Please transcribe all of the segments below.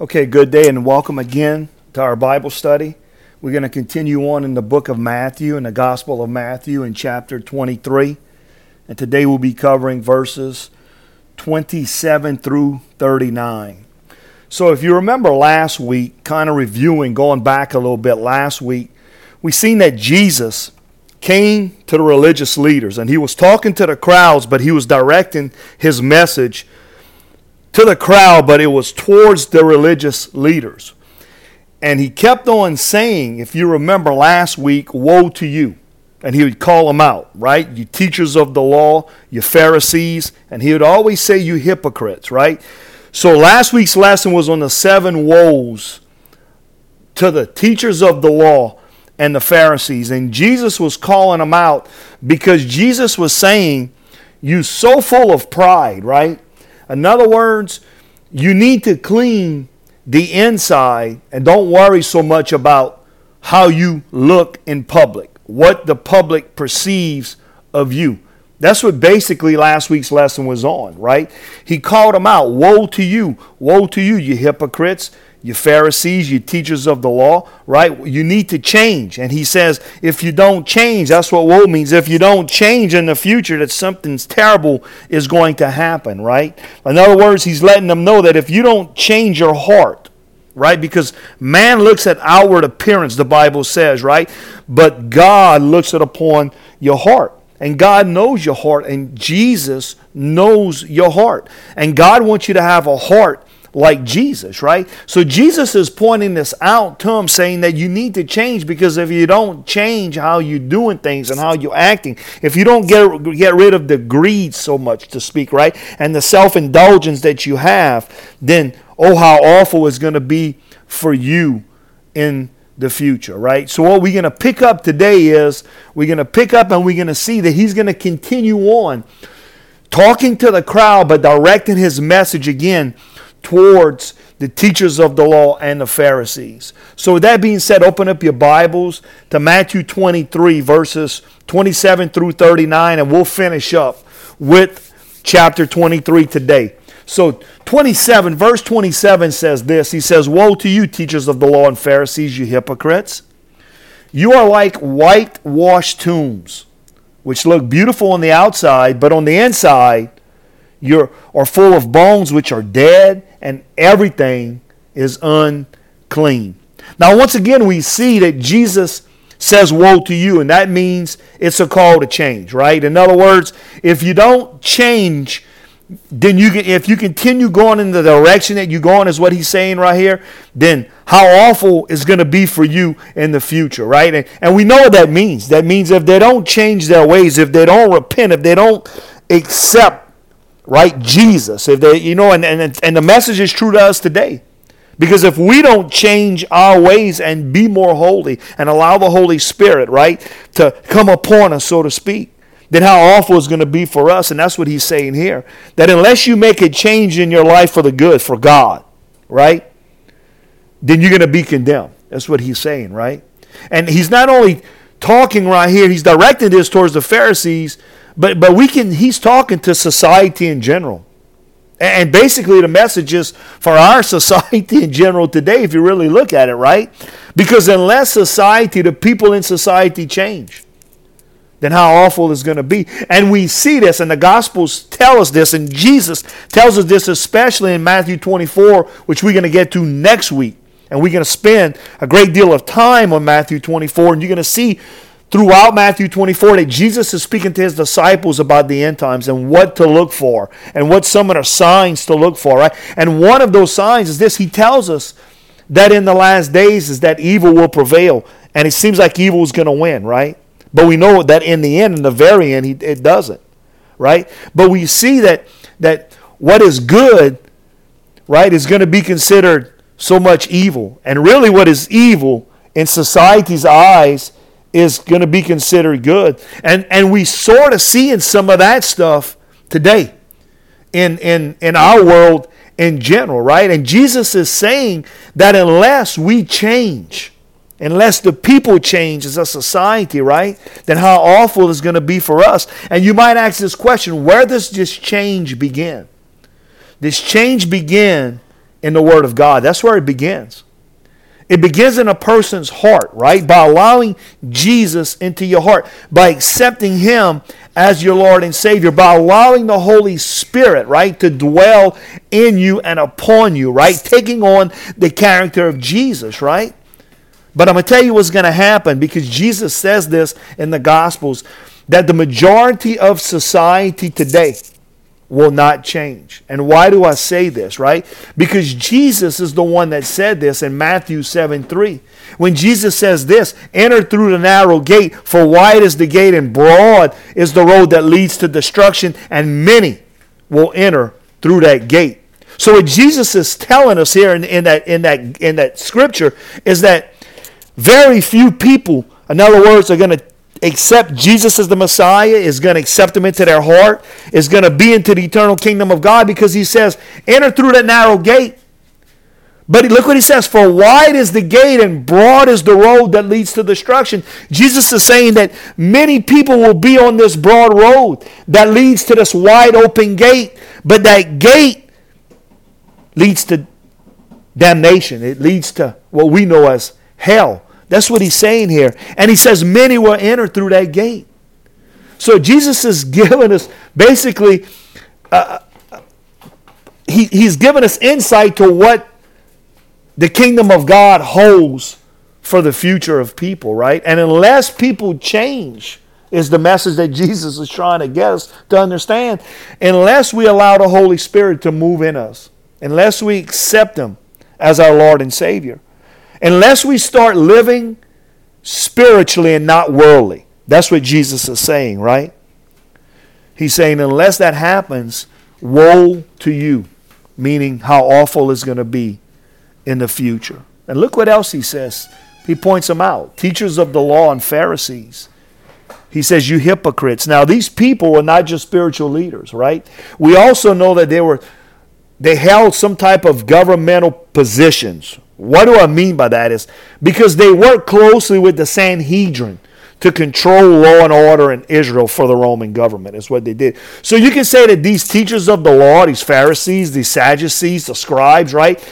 Okay, good day and welcome again to our Bible study. We're going to continue on in the book of Matthew, in the Gospel of Matthew, in chapter 23. And today we'll be covering verses 27 through 39. So, if you remember last week, kind of reviewing, going back a little bit last week, we seen that Jesus came to the religious leaders and he was talking to the crowds, but he was directing his message to the crowd, but it was towards the religious leaders. And he kept on saying, if you remember last week, woe to you. And he would call them out, right? You teachers of the law, you Pharisees. And he would always say, you hypocrites, right? So last week's lesson was on the seven woes to the teachers of the law and the Pharisees. And Jesus was calling them out because Jesus was saying, You so full of pride, right? In other words, you need to clean the inside and don't worry so much about how you look in public, what the public perceives of you. That's what basically last week's lesson was on, right? He called them out. Woe to you. Woe to you, you hypocrites you Pharisees, you teachers of the law, right? You need to change. And he says, if you don't change, that's what woe means. If you don't change in the future, that something terrible is going to happen, right? In other words, he's letting them know that if you don't change your heart, right? Because man looks at outward appearance, the Bible says, right? But God looks at upon your heart. And God knows your heart, and Jesus knows your heart. And God wants you to have a heart like Jesus, right? So Jesus is pointing this out to him, saying that you need to change because if you don't change how you're doing things and how you're acting, if you don't get, get rid of the greed so much to speak, right? And the self indulgence that you have, then oh, how awful it's going to be for you in the future, right? So, what we're going to pick up today is we're going to pick up and we're going to see that he's going to continue on talking to the crowd, but directing his message again towards the teachers of the law and the Pharisees. So, with that being said, open up your Bibles to Matthew 23, verses 27 through 39, and we'll finish up with chapter 23 today. So, 27, verse 27 says this He says, Woe to you, teachers of the law and Pharisees, you hypocrites! You are like whitewashed tombs, which look beautiful on the outside, but on the inside, you are full of bones which are dead, and everything is unclean. Now, once again, we see that Jesus says, Woe to you, and that means it's a call to change, right? In other words, if you don't change, then you can, if you continue going in the direction that you're going, is what he's saying right here, then how awful is going to be for you in the future, right? And, and we know what that means. That means if they don't change their ways, if they don't repent, if they don't accept right? Jesus. If they, you know, and, and, and the message is true to us today. Because if we don't change our ways and be more holy and allow the Holy Spirit, right, to come upon us, so to speak, then how awful is going to be for us. And that's what he's saying here. That unless you make a change in your life for the good, for God, right, then you're going to be condemned. That's what he's saying, right? And he's not only talking right here, he's directing this towards the Pharisees, but but we can he's talking to society in general. And basically the message is for our society in general today if you really look at it, right? Because unless society, the people in society change, then how awful is going to be. And we see this, and the Gospels tell us this, and Jesus tells us this, especially in Matthew 24, which we're going to get to next week. And we're going to spend a great deal of time on Matthew 24, and you're going to see throughout Matthew 24 that Jesus is speaking to his disciples about the end times and what to look for and what some of the signs to look for, right? And one of those signs is this. He tells us that in the last days is that evil will prevail. And it seems like evil is going to win, right? But we know that in the end, in the very end, it doesn't, right? But we see that that what is good, right, is going to be considered so much evil. And really what is evil in society's eyes is going to be considered good. And, and we sort of see in some of that stuff today in, in, in our world in general, right? And Jesus is saying that unless we change, unless the people change as a society, right, then how awful it's going to be for us. And you might ask this question where does this change begin? This change begin in the Word of God. That's where it begins. It begins in a person's heart, right? By allowing Jesus into your heart, by accepting Him as your Lord and Savior, by allowing the Holy Spirit, right, to dwell in you and upon you, right? Taking on the character of Jesus, right? But I'm going to tell you what's going to happen because Jesus says this in the Gospels that the majority of society today will not change. And why do I say this, right? Because Jesus is the one that said this in Matthew 7 3. When Jesus says this, enter through the narrow gate, for wide is the gate and broad is the road that leads to destruction, and many will enter through that gate. So what Jesus is telling us here in, in that in that in that scripture is that very few people, in other words, are going to accept Jesus as the Messiah, is going to accept him into their heart, is going to be into the eternal kingdom of God because he says, enter through that narrow gate. But look what he says, for wide is the gate and broad is the road that leads to destruction. Jesus is saying that many people will be on this broad road that leads to this wide open gate, but that gate leads to damnation. It leads to what we know as hell. That's what he's saying here. And he says, Many will enter through that gate. So Jesus is giving us basically, uh, he, he's given us insight to what the kingdom of God holds for the future of people, right? And unless people change, is the message that Jesus is trying to get us to understand. Unless we allow the Holy Spirit to move in us, unless we accept Him as our Lord and Savior, Unless we start living spiritually and not worldly. That's what Jesus is saying, right? He's saying, unless that happens, woe to you, meaning how awful it's going to be in the future. And look what else he says. He points them out teachers of the law and Pharisees. He says, You hypocrites. Now, these people were not just spiritual leaders, right? We also know that they were they held some type of governmental positions, what do I mean by that is because they worked closely with the Sanhedrin to control law and order in Israel for the Roman government, is what they did. So you can say that these teachers of the law, these Pharisees, these Sadducees, the scribes, right?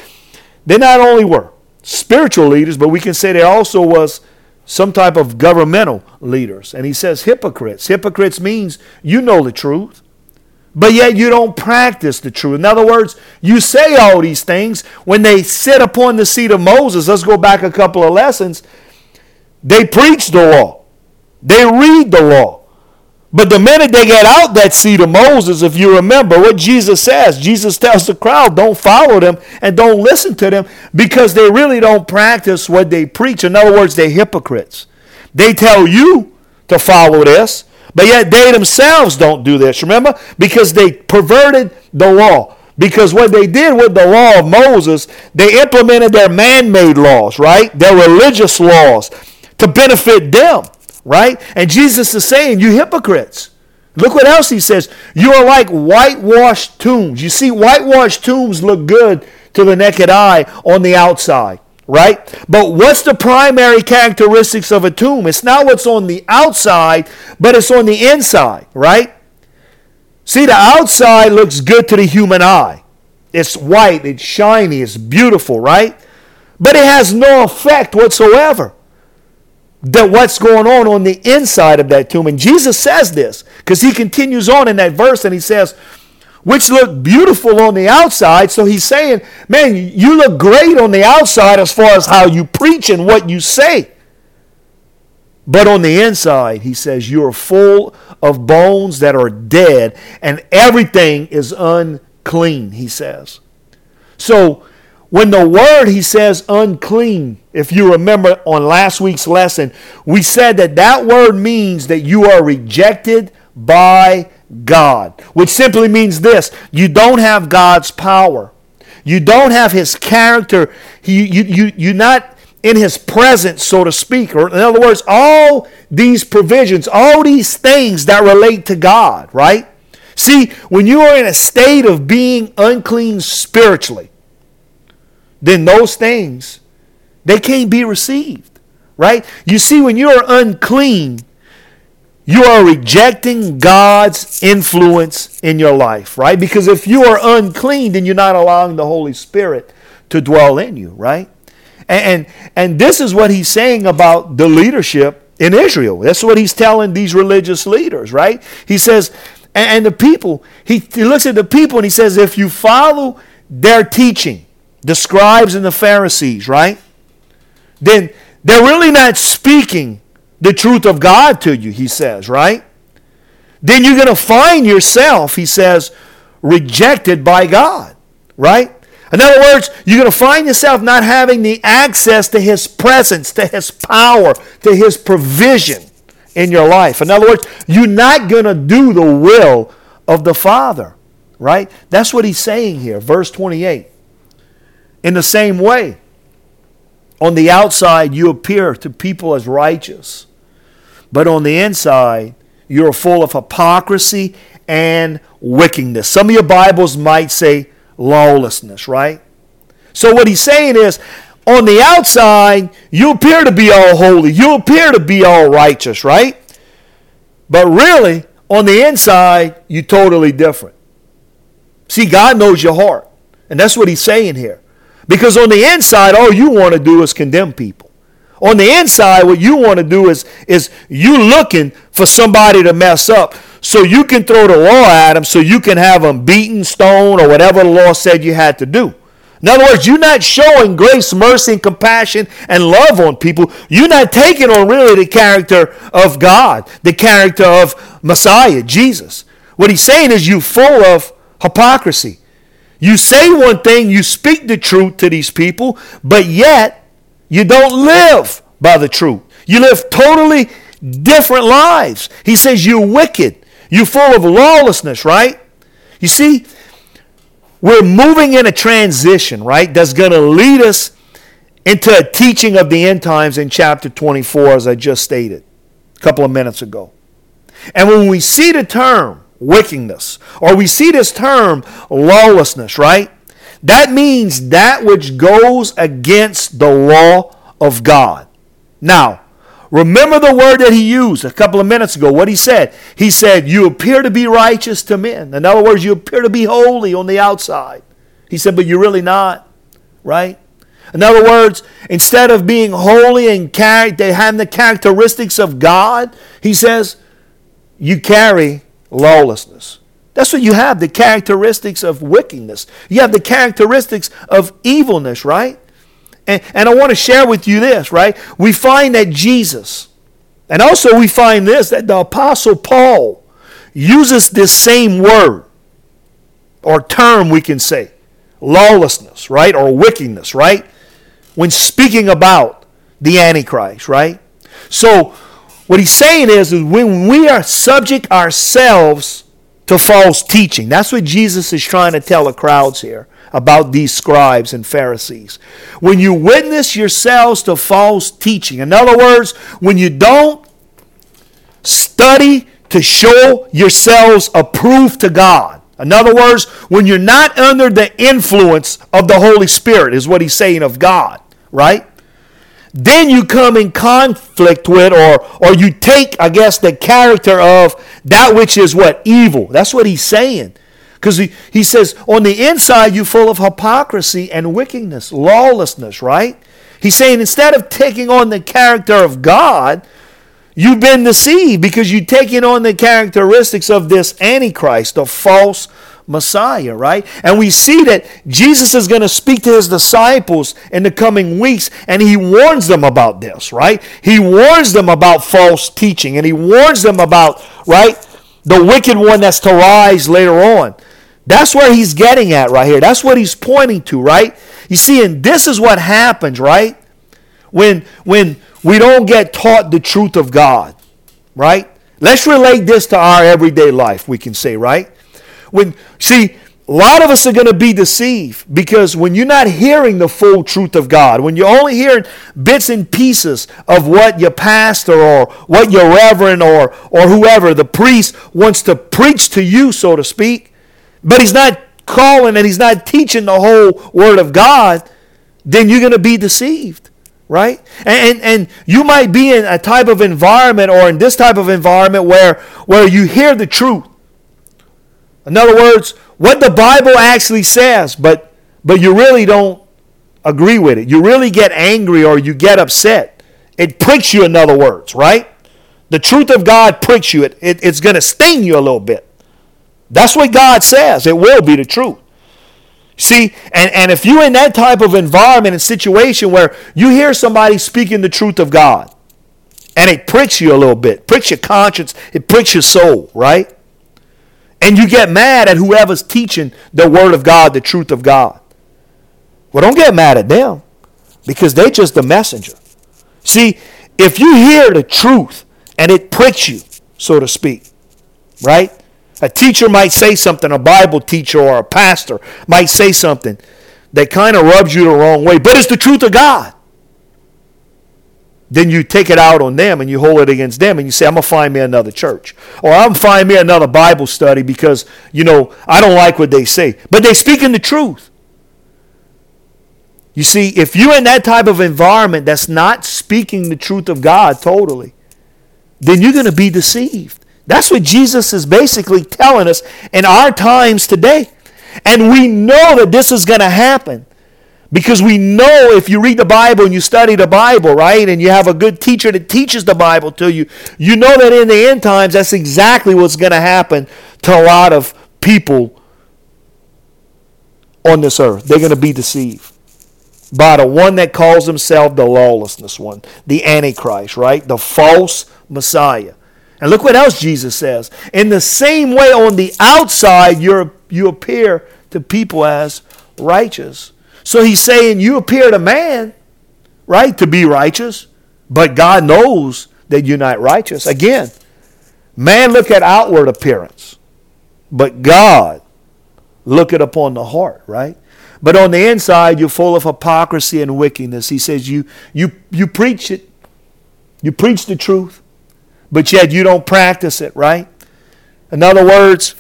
They not only were spiritual leaders, but we can say they also was some type of governmental leaders. And he says hypocrites. Hypocrites means you know the truth but yet you don't practice the truth. In other words, you say all these things when they sit upon the seat of Moses. Let's go back a couple of lessons. They preach the law, they read the law. But the minute they get out that seat of Moses, if you remember what Jesus says, Jesus tells the crowd, don't follow them and don't listen to them because they really don't practice what they preach. In other words, they're hypocrites. They tell you to follow this, but yet they themselves don't do this, remember? Because they perverted the law. Because what they did with the law of Moses, they implemented their man made laws, right? Their religious laws to benefit them, right? And Jesus is saying, You hypocrites. Look what else he says. You are like whitewashed tombs. You see, whitewashed tombs look good to the naked eye on the outside right? But what's the primary characteristics of a tomb? It's not what's on the outside, but it's on the inside, right? See, the outside looks good to the human eye. It's white, it's shiny, it's beautiful, right? But it has no effect whatsoever that what's going on on the inside of that tomb. And Jesus says this because he continues on in that verse and he says, which look beautiful on the outside. So he's saying, man, you look great on the outside as far as how you preach and what you say. But on the inside, he says, you're full of bones that are dead, and everything is unclean, he says. So when the word, he says, unclean, if you remember on last week's lesson, we said that that word means that you are rejected by God, which simply means this you don't have God's power. You don't have his character. You, you, you, you're not in his presence, so to speak. Or, in other words, all these provisions, all these things that relate to God, right? See, when you are in a state of being unclean spiritually, then those things, they can't be received, right? You see, when you are unclean, you are rejecting God's influence in your life, right? Because if you are unclean, then you're not allowing the Holy Spirit to dwell in you, right? And, and, and this is what he's saying about the leadership in Israel. That's what he's telling these religious leaders, right? He says, and, and the people, he, he looks at the people and he says, if you follow their teaching, the scribes and the Pharisees, right? Then they're really not speaking the truth of God to you, he says, right? Then you're going to find yourself, he says, rejected by God, right? In other words, you're going to find yourself not having the access to His presence, to His power, to His provision in your life. In other words, you're not going to do the will of the Father, right? That's what He's saying here, verse 28. In the same way, on the outside, you appear to people as righteous, but on the inside, you're full of hypocrisy and wickedness. Some of your Bibles might say lawlessness, right? So what he's saying is, on the outside, you appear to be all holy, you appear to be all righteous, right? But really, on the inside, you're totally different. See, God knows your heart. And that's what he's saying here. Because on the inside, all you want to do is condemn people. On the inside, what you want to do is, is you looking for somebody to mess up so you can throw the law at them so you can have them beaten, stoned, or whatever the law said you had to do. In other words, you're not showing grace, mercy, and compassion and love on people. You're not taking on really the character of God, the character of Messiah, Jesus. What he's saying is you full of hypocrisy. You say one thing, you speak the truth to these people, but yet you don't live by the truth. You live totally different lives. He says you're wicked. You're full of lawlessness, right? You see, we're moving in a transition, right? That's going to lead us into a teaching of the end times in chapter 24, as I just stated a couple of minutes ago. And when we see the term wickedness, or we see this term lawlessness, right? That means that which goes against the law of God. Now, remember the word that he used a couple of minutes ago, what he said. He said, You appear to be righteous to men. In other words, you appear to be holy on the outside. He said, But you're really not, right? In other words, instead of being holy and carry, they have the characteristics of God, he says, you carry lawlessness. That's what you have the characteristics of wickedness. You have the characteristics of evilness, right? And, and I want to share with you this, right? We find that Jesus, and also we find this, that the Apostle Paul uses this same word or term, we can say, lawlessness, right? Or wickedness, right? When speaking about the Antichrist, right? So, what he's saying is, is when we are subject ourselves to false teaching, that's what Jesus is trying to tell the crowds here about these scribes and Pharisees. When you witness yourselves to false teaching, in other words, when you don't study to show yourselves approved to God, in other words, when you're not under the influence of the Holy Spirit, is what he's saying of God, right? Then you come in conflict with or or you take i guess the character of that which is what? Evil. That's what he's saying. Because he, he says on the inside you're full of hypocrisy and wickedness lawlessness right? He's saying instead of taking on the character of god you've been deceived because you're taking on the characteristics of this antichrist the false Messiah, right? And we see that Jesus is going to speak to his disciples in the coming weeks, and he warns them about this, right? He warns them about false teaching, and he warns them about, right, the wicked one that's to rise later on. That's where he's getting at right here. That's what he's pointing to, right? You see, and this is what happens, right? When when we don't get taught the truth of God, right? Let's relate this to our everyday life, we can say, right? When see, a lot of us are going to be deceived because when you're not hearing the full truth of God, when you're only hearing bits and pieces of what your pastor or what your reverend or, or whoever, the priest, wants to preach to you, so to speak, but he's not calling and he's not teaching the whole Word of God, then you're going to be deceived, right? And, and, and you might be in a type of environment or in this type of environment where, where you hear the truth in other words, what the Bible actually says, but but you really don't agree with it. You really get angry or you get upset. It pricks you, in other words, right? The truth of God pricks you. It, it it's going to sting you a little bit. That's what God says. It will be the truth. See, and, and if you're in that type of environment and situation where you hear somebody speaking the truth of God, and it pricks you a little bit, pricks your conscience, it pricks your soul, right? And you get mad at whoever's teaching the word of God, the truth of God. Well, don't get mad at them because they're just the messenger. See, if you hear the truth and it pricks you, so to speak, right? A teacher might say something, a Bible teacher or a pastor might say something that kind of rubs you the wrong way, but it's the truth of God. Then you take it out on them and you hold it against them and you say, I'm going to find me another church. Or I'm going to find me another Bible study because, you know, I don't like what they say. But they're speaking the truth. You see, if you're in that type of environment that's not speaking the truth of God totally, then you're going to be deceived. That's what Jesus is basically telling us in our times today. And we know that this is going to happen because we know if you read the Bible and you study the Bible, right, and you have a good teacher that teaches the Bible to you, you know that in the end times that's exactly what's going to happen to a lot of people on this earth. They're going to be deceived by the one that calls himself the lawlessness one, the Antichrist, right? The false Messiah. And look what else Jesus says. In the same way, on the outside, you you appear to people as righteous. So he's saying you appear to man, right, to be righteous, but God knows that you're not righteous. Again, man look at outward appearance, but God look it upon the heart, right? But on the inside, you're full of hypocrisy and wickedness. He says you you you preach it, you preach the truth, but yet you don't practice it, right? In other words,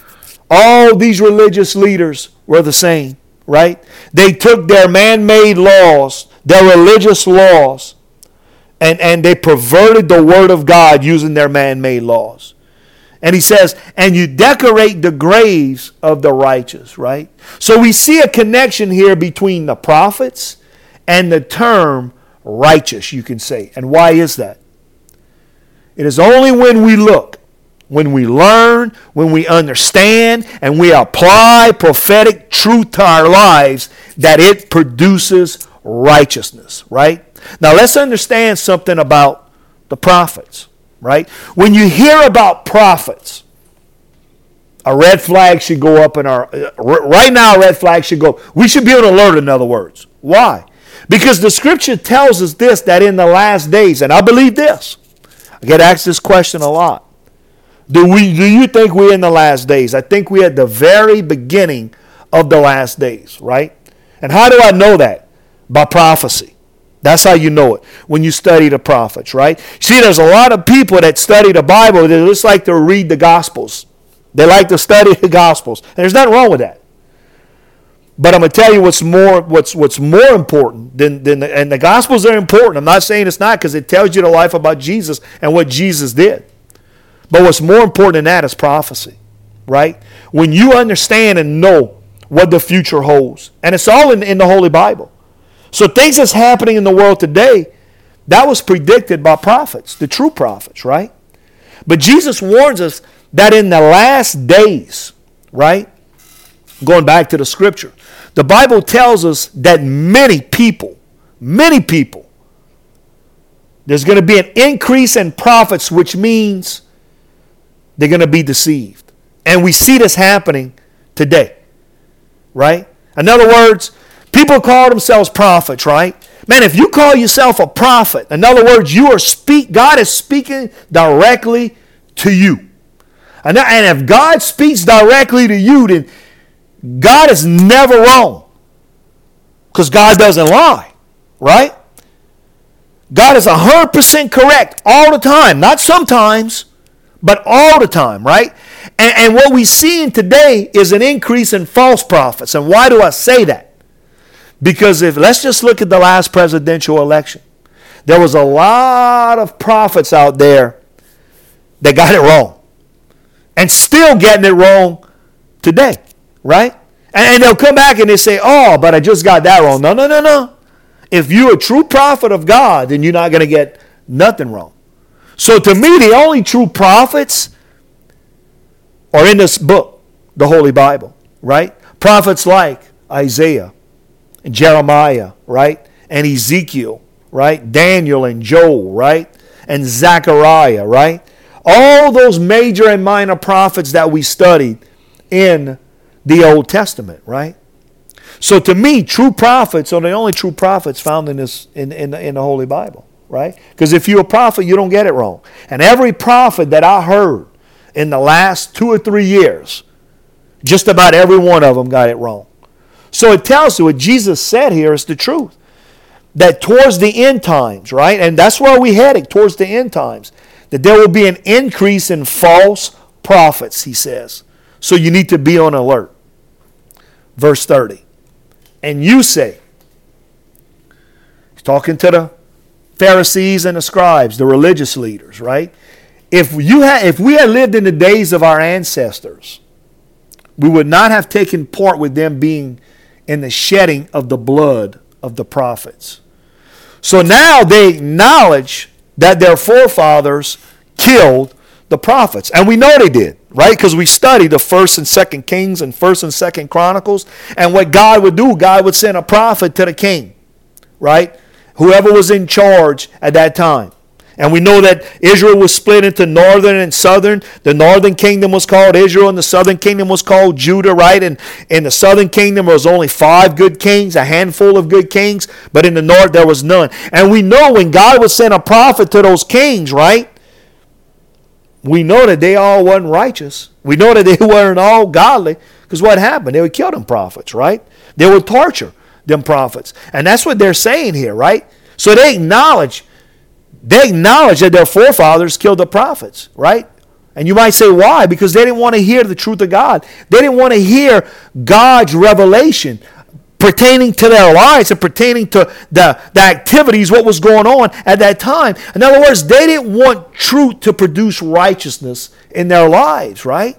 all these religious leaders were the same, right? They took their man made laws, their religious laws, and, and they perverted the Word of God using their man made laws. And he says, and you decorate the graves of the righteous, right? So we see a connection here between the prophets and the term righteous, you can say. And why is that? It is only when we look, when we learn, when we understand, and we apply prophetic truth to our lives that it produces righteousness, right? Now let's understand something about the prophets, right? When you hear about prophets, a red flag should go up in our uh, right now a red flag should go we should be on alert in other words why because the scripture tells us this that in the last days and i believe this I get asked this question a lot. Do we do you think we're in the last days? I think we're at the very beginning of the last days, right? And how do I know that? By prophecy. That's how you know it when you study the prophets, right? See, there's a lot of people that study the Bible that just like to read the Gospels. They like to study the Gospels. And there's nothing wrong with that. But I'm going to tell you what's more what's what's more important than, than the, and the Gospels are important. I'm not saying it's not because it tells you the life about Jesus and what Jesus did. But what's more important than that is prophecy, right? When you understand and know what the future holds, and it's all in, in the Holy Bible. So things that's happening in the world today, that was predicted by prophets, the true prophets, right? But Jesus warns us that in the last days, right? Going back to the scripture, the Bible tells us that many people, many people, there's going to be an increase in prophets, which means they're going to be deceived. And we see this happening today, right? In other words, people call themselves prophets, right? Man, if you call yourself a prophet, in other words, you are speak God is speaking directly to you. And, and if God speaks directly to you, then God is never wrong because God doesn't lie, right? God is 100% correct all the time, not sometimes, but all the time, right? And, and what we see in today is an increase in false prophets. And why do I say that? Because if let's just look at the last presidential election, there was a lot of prophets out there that got it wrong and still getting it wrong today right? And, they'll come back and they say, oh, but I just got that wrong. No, no, no, no. If you're a true prophet of God, then you're not going to get nothing wrong. So to me, the only true prophets are in this book, the Holy Bible, right? Prophets like Isaiah and Jeremiah, right? And Ezekiel, right? Daniel and Joel, right? And Zechariah, right? All those major and minor prophets that we studied in the Old Testament, right? So to me, true prophets are the only true prophets found in this in, in, in the Holy Bible, right? Because if you're a prophet, you don't get it wrong. And every prophet that I heard in the last two or three years, just about every one of them got it wrong. So it tells you what Jesus said here is the truth. That towards the end times, right? And that's where we heading, towards the end times. That there will be an increase in false prophets, he says. So you need to be on alert. Verse 30. And you say, he's talking to the Pharisees and the scribes, the religious leaders, right? If you had if we had lived in the days of our ancestors, we would not have taken part with them being in the shedding of the blood of the prophets. So now they acknowledge that their forefathers killed the prophets. And we know they did, right? Because we studied the first and second Kings and first and second Chronicles. And what God would do, God would send a prophet to the king, right? Whoever was in charge at that time. And we know that Israel was split into northern and southern. The northern kingdom was called Israel, and the southern kingdom was called Judah, right? And in the southern kingdom, there was only five good kings, a handful of good kings, but in the north, there was none. And we know when God would send a prophet to those kings, right? We know that they all weren't righteous. We know that they weren't all godly. Because what happened? They would kill them prophets, right? They would torture them prophets. And that's what they're saying here, right? So they acknowledge they acknowledge that their forefathers killed the prophets, right? And you might say, why? Because they didn't want to hear the truth of God. They didn't want to hear God's revelation pertaining to their lives and pertaining to the, the activities, what was going on at that time. In other words, they didn't want truth to produce righteousness in their lives, right?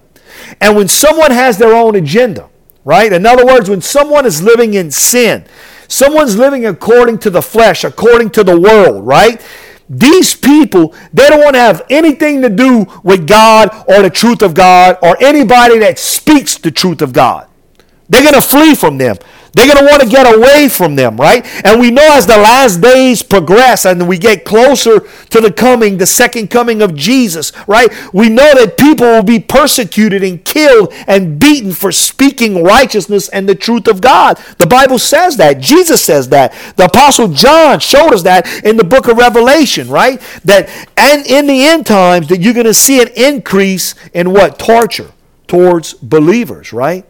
And when someone has their own agenda, right? In other words, when someone is living in sin, someone's living according to the flesh, according to the world, right? These people, they don't want to have anything to do with God or the truth of God or anybody that speaks the truth of God. They're going to flee from them. They're going to want to get away from them, right? And we know as the last days progress and we get closer to the coming, the second coming of Jesus, right? We know that people will be persecuted and killed and beaten for speaking righteousness and the truth of God. The Bible says that. Jesus says that. The Apostle John showed us that in the book of Revelation, right? That and in the end times that you're going to see an increase in what? Torture towards believers, right?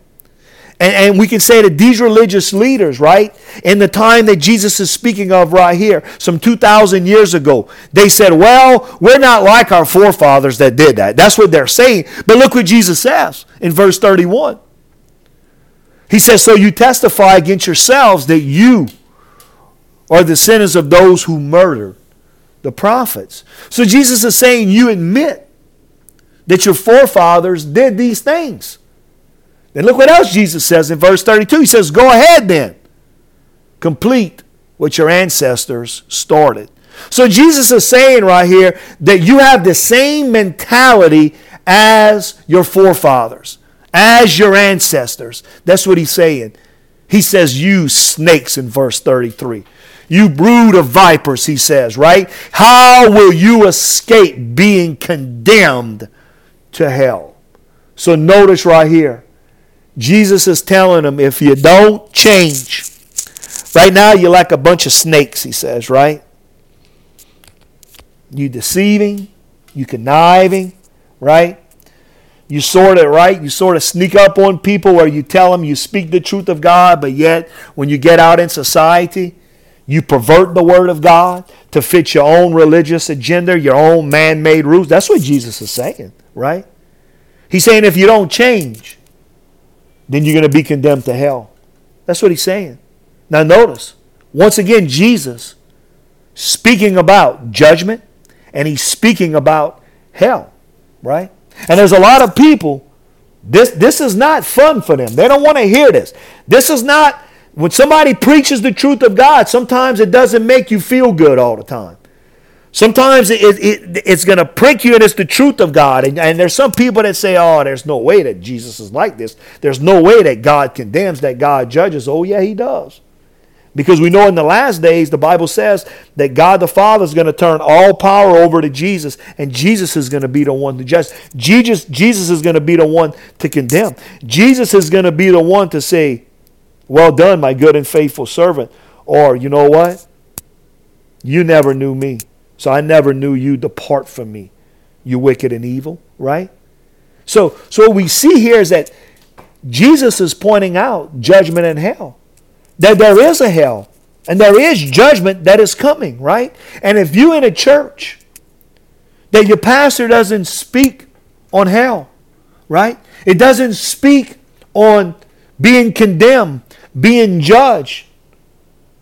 And, and we can say that these religious leaders, right, in the time that Jesus is speaking of right here, some 2,000 years ago, they said, well, we're not like our forefathers that did that. That's what they're saying. But look what Jesus says in verse 31. He says, So you testify against yourselves that you are the sinners of those who murdered the prophets. So Jesus is saying, You admit that your forefathers did these things. Then look what else Jesus says in verse 32. He says, Go ahead then, complete what your ancestors started. So Jesus is saying right here that you have the same mentality as your forefathers, as your ancestors. That's what he's saying. He says, You snakes in verse 33. You brood of vipers, he says, right? How will you escape being condemned to hell? So notice right here Jesus is telling them if you don't change, right now you're like a bunch of snakes, he says, right? You deceiving, you conniving, right? You sort of, right? You sort of sneak up on people where you tell them you speak the truth of God, but yet when you get out in society, you pervert the word of God to fit your own religious agenda, your own man made rules. That's what Jesus is saying, right? He's saying if you don't change, then you're going to be condemned to hell. That's what he's saying. Now, notice, once again, Jesus speaking about judgment and he's speaking about hell, right? And there's a lot of people, this, this is not fun for them. They don't want to hear this. This is not When somebody preaches the truth of God, sometimes it doesn't make you feel good all the time. Sometimes it, it, it's going to prick you and it's the truth of God. And, and there's some people that say, oh, there's no way that Jesus is like this. There's no way that God condemns, that God judges. Oh, yeah, he does. Because we know in the last days, the Bible says that God the Father is going to turn all power over to Jesus, and Jesus is going to be the one to judge. Jesus, Jesus is going to be the one to condemn. Jesus is going to be the one to say, Well done, my good and faithful servant. Or, you know what? You never knew me. So I never knew you. Depart from me, you wicked and evil, right? So, so what we see here is that Jesus is pointing out judgment and hell that there is a hell and there is judgment that is coming, right? And if you in a church that your pastor doesn't speak on hell, right? It doesn't speak on being condemned, being judged,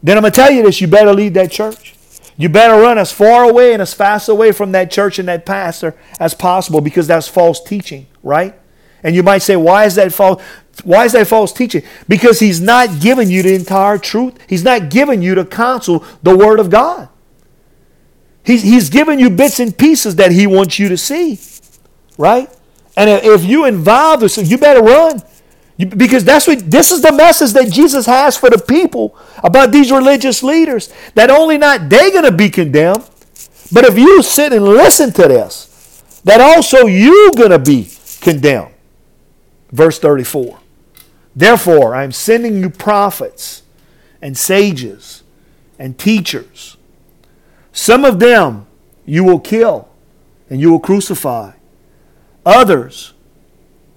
then I'm going to tell you this you better leave that church. You better run as far away and as fast away from that church and that pastor as possible because that's false teaching, right? And you might say, why is that false? Why is that false teaching? Because he's not giving you the entire truth. He's not giving you the counsel, the word of God. He's, he's giving you bits and pieces that he wants you to see. Right? And if you involve this, you better run. Because that's what this is the message that Jesus has for the people about these religious leaders. That only not they gonna be condemned, but if you sit and listen to this, that also you gonna be condemned. Verse 34. Therefore, I am sending you prophets and sages and teachers. Some of them you will kill and you will crucify. Others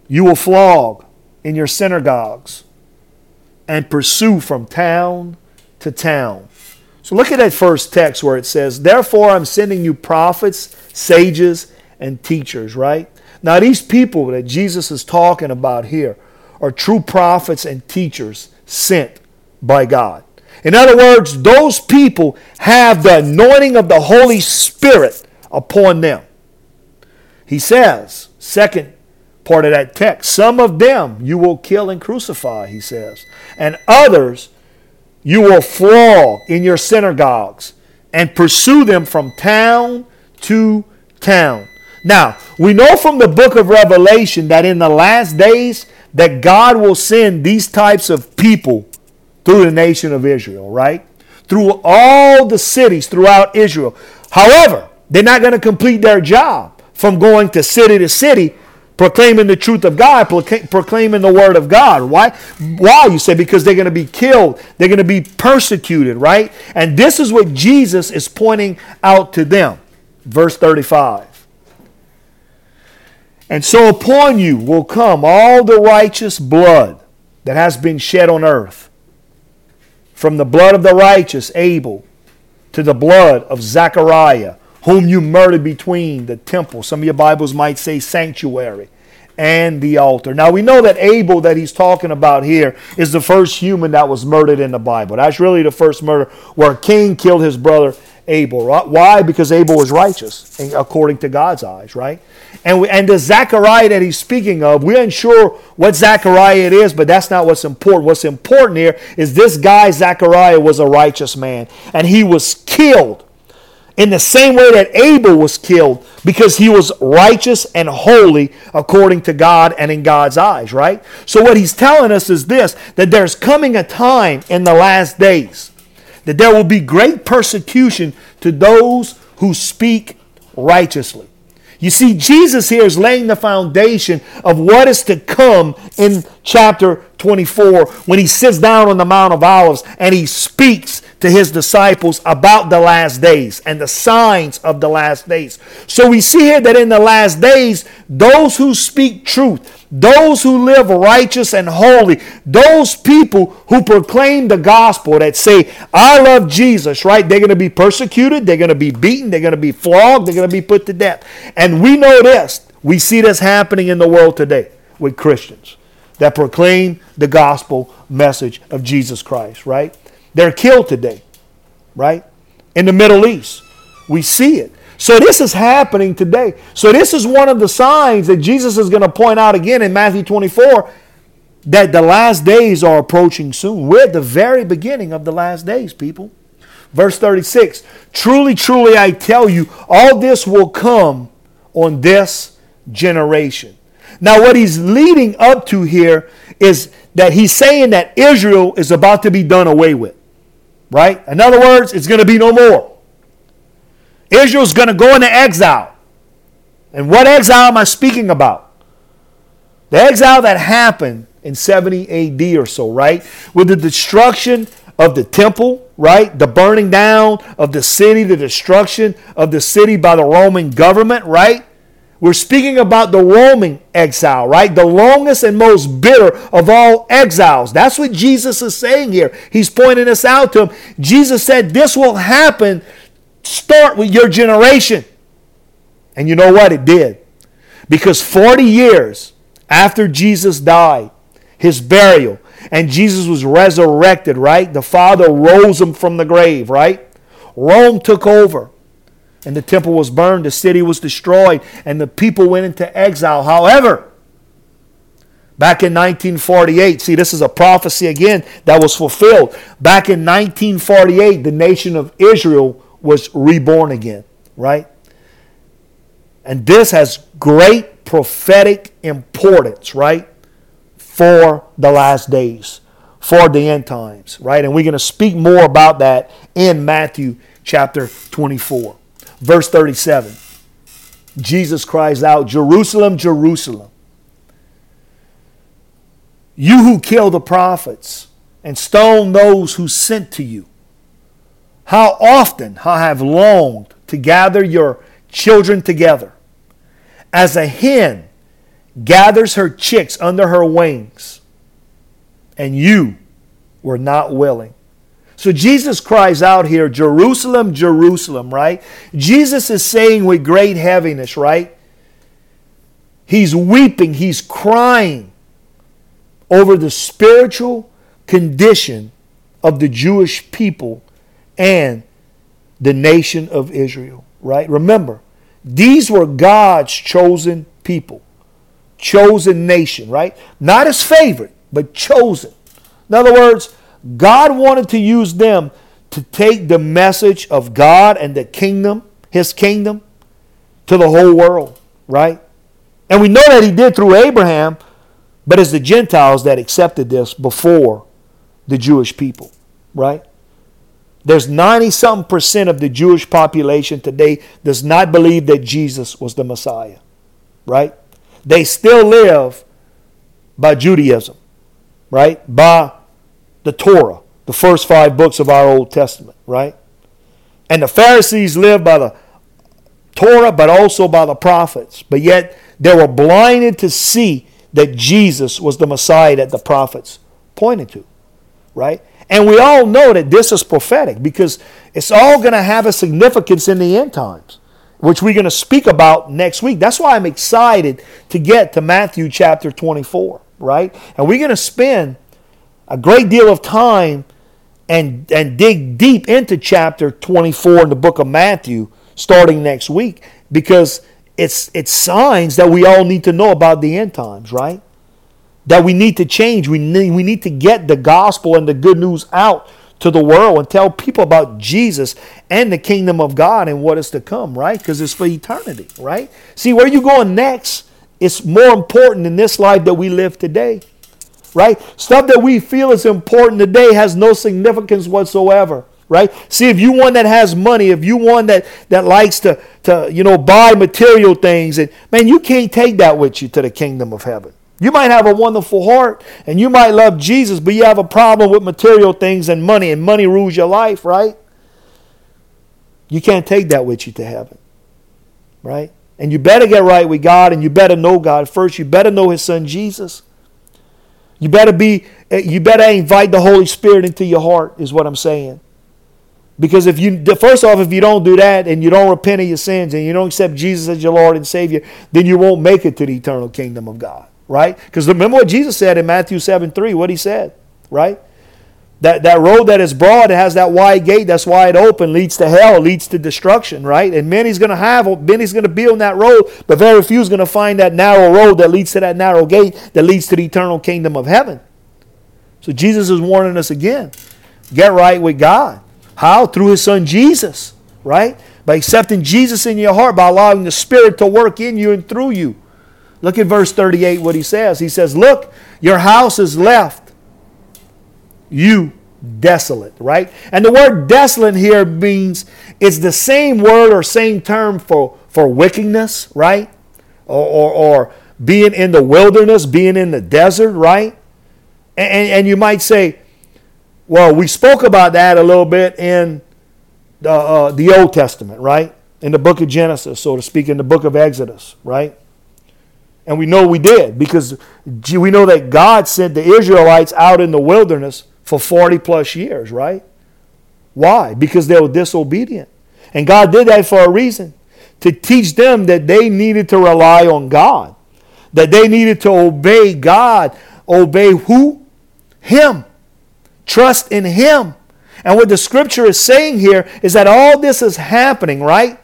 you will flog in your synagogues and pursue from town to town. So look at that first text where it says, Therefore I'm sending you prophets, sages, and teachers, right? Now, these people that Jesus is talking about here are true prophets and teachers sent by God. In other words, those people have the anointing of the Holy Spirit upon them. He says, second part of that text, some of them you will kill and crucify, he says, and others you will flog in your synagogues and pursue them from town to town. Now, we know from the book of Revelation that in the last days that God will send these types of people through the nation of Israel, right? Through all the cities throughout Israel. However, they're not going to complete their job from going to city to city proclaiming the truth of God, proclaiming the word of God. Why? Why? You say because they're going to be killed, they're going to be persecuted, right? And this is what Jesus is pointing out to them. Verse 35. And so upon you will come all the righteous blood that has been shed on earth, from the blood of the righteous Abel to the blood of Zechariah, whom you murdered between the temple. Some of your Bibles might say sanctuary and the altar. Now we know that Abel that he's talking about here is the first human that was murdered in the Bible. That's really the first murder where Cain killed his brother Abel. Right? Why? Because Abel was righteous according to God's eyes, right? And, we, and the Zechariah that he's speaking of, we're unsure what Zechariah it is, but that's not what's important. What's important here is this guy, Zechariah, was a righteous man, and he was killed in the same way that Abel was killed because he was righteous and holy according to God and in God's eyes, right? So, what he's telling us is this that there's coming a time in the last days that there will be great persecution to those who speak righteously. You see, Jesus here is laying the foundation of what is to come in chapter 24 when he sits down on the Mount of Olives and he speaks to his disciples about the last days and the signs of the last days. So we see here that in the last days, those who speak truth, those who live righteous and holy, those people who proclaim the gospel that say, I love Jesus, right? They're going to be persecuted, they're going to be beaten, they're going to be flogged, they're going to be put to death. And we know this. We see this happening in the world today with Christians that proclaim the gospel message of Jesus Christ, right? They're killed today, right? In the Middle East. We see it. So this is happening today. So this is one of the signs that Jesus is going to point out again in Matthew 24 that the last days are approaching soon. We're at the very beginning of the last days, people. Verse 36 Truly, truly, I tell you, all this will come on this generation. Now, what he's leading up to here is that he's saying that Israel is about to be done away with. Right? In other words, it's going to be no more. Israel's going to go into exile. And what exile am I speaking about? The exile that happened in 70 AD or so, right? With the destruction of the temple, right? The burning down of the city, the destruction of the city by the Roman government, right? We're speaking about the Roman exile, right? The longest and most bitter of all exiles. That's what Jesus is saying here. He's pointing us out to him. Jesus said, This will happen. Start with your generation. And you know what? It did. Because 40 years after Jesus died, his burial, and Jesus was resurrected, right? The Father rose him from the grave, right? Rome took over and the temple was burned, the city was destroyed, and the people went into exile. However, back in 1948, see, this is a prophecy again that was fulfilled. Back in 1948, the nation of Israel was reborn again, right? And this has great prophetic importance, right? For the last days, for the end times, right? And we're going to speak more about that in Matthew chapter 24. Verse 37 Jesus cries out, Jerusalem, Jerusalem, you who kill the prophets and stone those who sent to you. How often I have longed to gather your children together, as a hen gathers her chicks under her wings, and you were not willing. So Jesus cries out here, Jerusalem, Jerusalem, right? Jesus is saying with great heaviness, right? He's weeping, he's crying over the spiritual condition of the Jewish people and the nation of Israel, right? Remember, these were God's chosen people, chosen nation, right? Not his favorite, but chosen. In other words, God wanted to use them to take the message of God and the kingdom, his kingdom, to the whole world, right? And we know that he did through Abraham, but it's the Gentiles that accepted this before the Jewish people, right? There's 90 something percent of the Jewish population today does not believe that Jesus was the Messiah, right? They still live by Judaism, right? By the Torah, the first five books of our Old Testament, right? And the Pharisees lived by the Torah, but also by the prophets. But yet they were blinded to see that Jesus was the Messiah that the prophets pointed to, right? And we all know that this is prophetic because it's all going to have a significance in the end times, which we're going to speak about next week. That's why I'm excited to get to Matthew chapter 24, right? And we're going to spend a great deal of time and, and dig deep into chapter 24 in the book of Matthew starting next week because it's, it's signs that we all need to know about the end times, right? That we need to change. We need, we need to get the gospel and the good news out to the world and tell people about Jesus and the kingdom of God and what is to come, right? Because it's for eternity, right? See, where you going next it's more important in this life that we live today right? Stuff that we feel is important today has no significance whatsoever, right? See, if you one that has money, if you one that that likes to to you know buy material things, and man, you can't take that with you to the kingdom of heaven. You might have a wonderful heart and you might love Jesus, but you have a problem with material things and money, and money rules your life, right? You can't take that with you to heaven, right? And you better get right with God and you better know God first. You better know His Son Jesus. You better be eh, you better invite the Holy Spirit into your heart is what I'm saying. Because if you first off if you don't do that and you don't repent of your sins and you don't accept Jesus as your Lord and Savior, then you won't make it to the eternal kingdom of God, right? Because remember what Jesus said in Matthew 7 3, what he said, right? That, that road that is broad, it has that wide gate that's wide open, leads to hell, leads to destruction, right? And many's going to have, many's going to be on that road, but very few is going to find that narrow road that leads to that narrow gate that leads to the eternal kingdom of heaven. So Jesus is warning us again get right with God. How? Through his son Jesus, right? By accepting Jesus in your heart, by allowing the Spirit to work in you and through you. Look at verse 38, what he says. He says, Look, your house is left you desolate, right? And the word desolate here means it's the same word or same term for, for wickedness, right? Or, or, or being in the wilderness, being in the desert, right? And, and, and, you might say, well, we spoke about that a little bit in the, uh, the Old Testament, right? In the book of Genesis, so to speak, in the book of Exodus, right? And we know we did because we know that God sent the Israelites out in the wilderness for 40 plus years, right? Why? Because they were disobedient. And God did that for a reason to teach them that they needed to rely on God, that they needed to obey God. Obey who? Him. Trust in Him. And what the scripture is saying here is that all this is happening, right?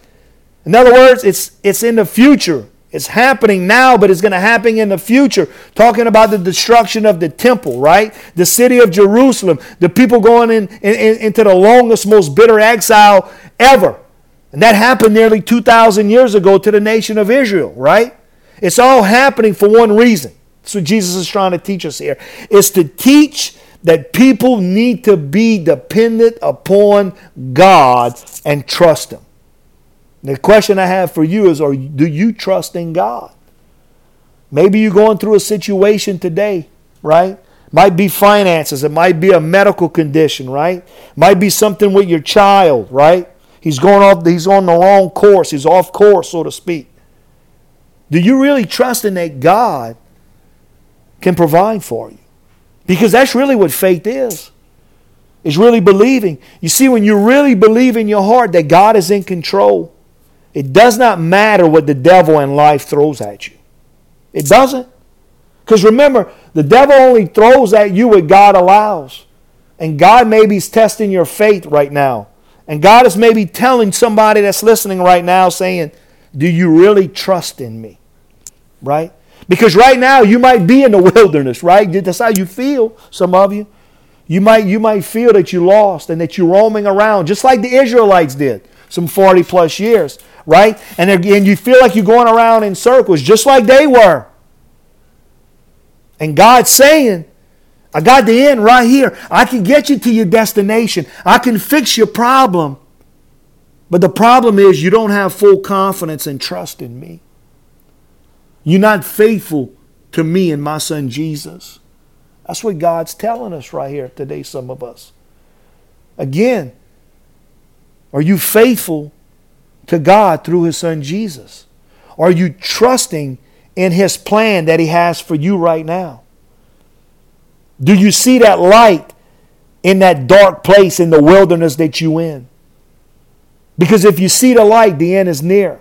In other words, it's, it's in the future. It's happening now, but it's going to happen in the future. Talking about the destruction of the temple, right? The city of Jerusalem, the people going in, in, into the longest, most bitter exile ever. And that happened nearly 2,000 years ago to the nation of Israel, right? It's all happening for one reason. That's what Jesus is trying to teach us here. Is to teach that people need to be dependent upon God and trust Him. The question I have for you is are, do you trust in God? Maybe you're going through a situation today, right? Might be finances, it might be a medical condition, right? Might be something with your child, right? He's going off he's on the wrong course, he's off course, so to speak. Do you really trust in that God can provide for you? Because that's really what faith is. It's really believing. You see, when you really believe in your heart that God is in control, it does not matter what the devil in life throws at you. It doesn't. Because remember, the devil only throws at you what God allows. And God maybe is testing your faith right now. And God is maybe telling somebody that's listening right now, saying, Do you really trust in me? Right? Because right now you might be in the wilderness, right? That's how you feel, some of you. You might, you might feel that you lost and that you're roaming around, just like the Israelites did some 40 plus years right? And again, you feel like you're going around in circles just like they were. And God's saying, I got the end right here. I can get you to your destination. I can fix your problem. But the problem is you don't have full confidence and trust in me. You're not faithful to me and my son Jesus. That's what God's telling us right here today, some of us. Again, are you faithful to God through his son Jesus? Are you trusting in his plan that he has for you right now? Do you see that light in that dark place in the wilderness that you in? Because if you see the light, the end is near.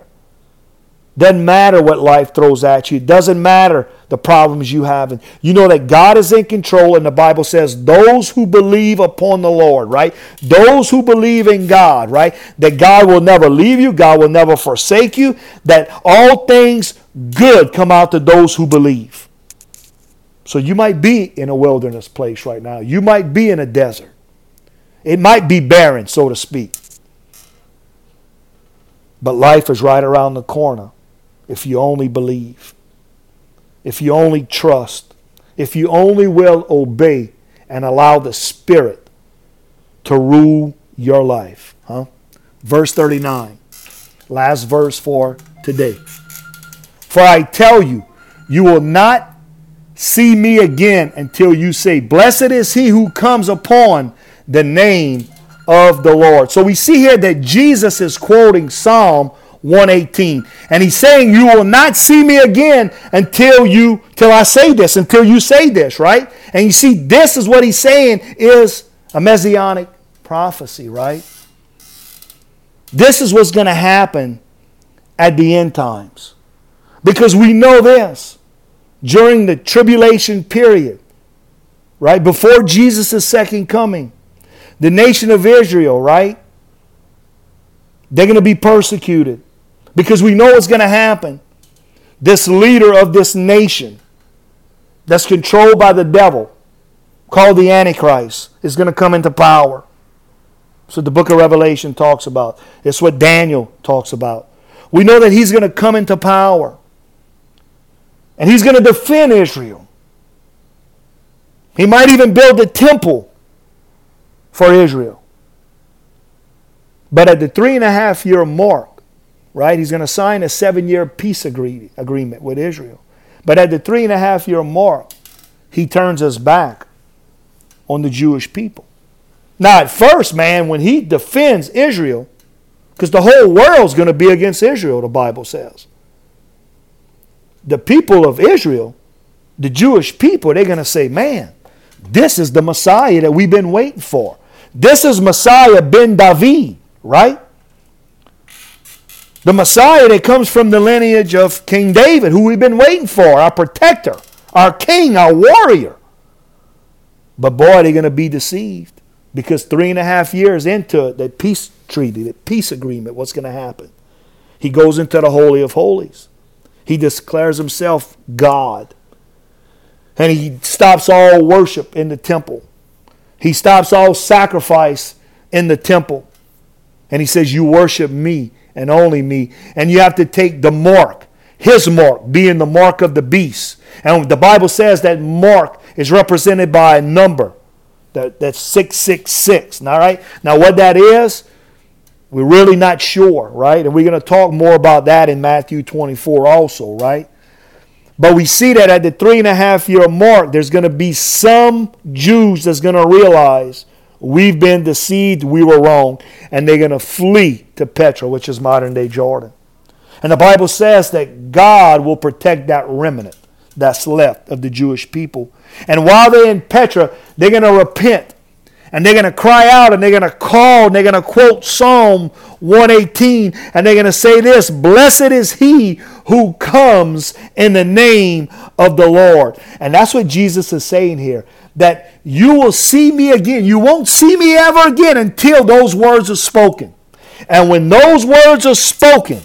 Doesn't matter what life throws at you. It doesn't matter the problems you have. And you know that God is in control, and the Bible says, those who believe upon the Lord, right? Those who believe in God, right? That God will never leave you, God will never forsake you, that all things good come out to those who believe. So you might be in a wilderness place right now. You might be in a desert. It might be barren, so to speak. But life is right around the corner if you only believe, if you only trust, if you only will obey and allow the Spirit to rule your life. Huh? Verse 39, last verse for today. For I tell you, you will not see me again until you say, Blessed is he who comes upon the name of the Lord. So we see here that Jesus is quoting Psalm 118. And he's saying, You will not see me again until you till I say this, until you say this, right? And you see, this is what he's saying is a messianic prophecy, right? This is what's going to happen at the end times. Because we know this during the tribulation period, right? Before Jesus' second coming. The nation of Israel, right? They're going to be persecuted because we know what's going to happen. This leader of this nation that's controlled by the devil, called the Antichrist, is going to come into power. So the book of Revelation talks about. It's what Daniel talks about. We know that he's going to come into power. And he's going to defend Israel. He might even build a temple for Israel. But at the three and a half year mark, right, he's going to sign a seven year peace agree- agreement with Israel. But at the three and a half year mark, he turns us back on the Jewish people. Now, at first, man, when he defends Israel, because the whole world's going to be against Israel, the Bible says. The people of Israel, the Jewish people, they're going to say, man, this is the Messiah that we've been waiting for. This is Messiah ben David, right? The Messiah that comes from the lineage of King David, who we've been waiting for, our protector, our king, our warrior. But boy, they're going to be deceived because three and a half years into it, that peace treaty, that peace agreement, what's going to happen? He goes into the Holy of Holies. He declares himself God. And he stops all worship in the temple. He stops all sacrifice in the temple. And he says, You worship me and only me. And you have to take the mark, his mark, being the mark of the beast. And the Bible says that mark is represented by a number. That, that's 666. All right? Now, what that is, we're really not sure, right? And we're going to talk more about that in Matthew 24 also, right? But we see that at the three and a half year mark, there's going to be some Jews that's going to realize we've been deceived, we were wrong, and they're going to flee to Petra, which is modern day Jordan. And the Bible says that God will protect that remnant that's left of the Jewish people. And while they're in Petra, they're going to repent and they're going to cry out and they're going to call and they're going to quote Psalm 118 and they're going to say this Blessed is he who comes in the name of the Lord. And that's what Jesus is saying here that you will see me again. You won't see me ever again until those words are spoken. And when those words are spoken,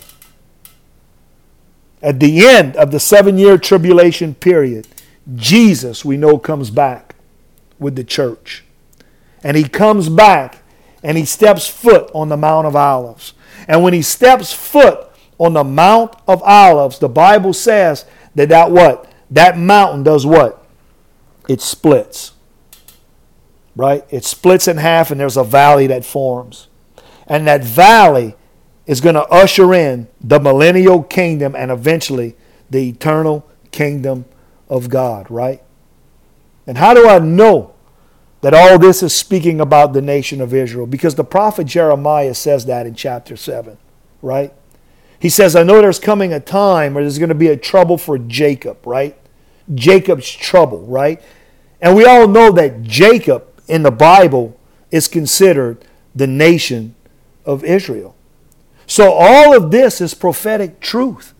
at the end of the seven year tribulation period, Jesus, we know, comes back with the church. And he comes back and he steps foot on the Mount of Olives. And when he steps foot on the Mount of Olives, the Bible says that that what? That mountain does what? It splits. Right? It splits in half and there's a valley that forms. And that valley is going to usher in the millennial kingdom and eventually the eternal kingdom of God, right? And how do I know that all this is speaking about the nation of Israel? Because the prophet Jeremiah says that in chapter 7, right? He says, I know there's coming a time where there's going to be a trouble for Jacob, right? Jacob's trouble, right? And we all know that Jacob in the Bible is considered the nation of Israel. So all of this is prophetic truth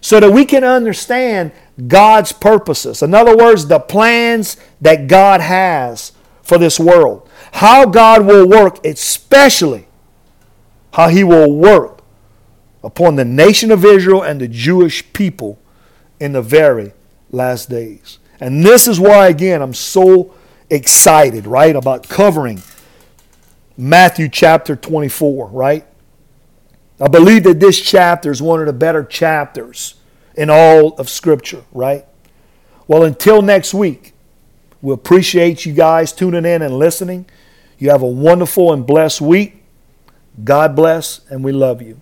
so that we can understand God's purposes. In other words, the plans that God has for this world. How God will work, especially how He will work upon the nation of Israel and the Jewish people in the very last days. And this is why, again, I'm so excited, right, about covering Matthew chapter 24, right? I believe that this chapter is one of the better chapters in all of Scripture, right? Well, until next week, we appreciate you guys tuning in and listening. You have a wonderful and blessed week. God bless, and we love you.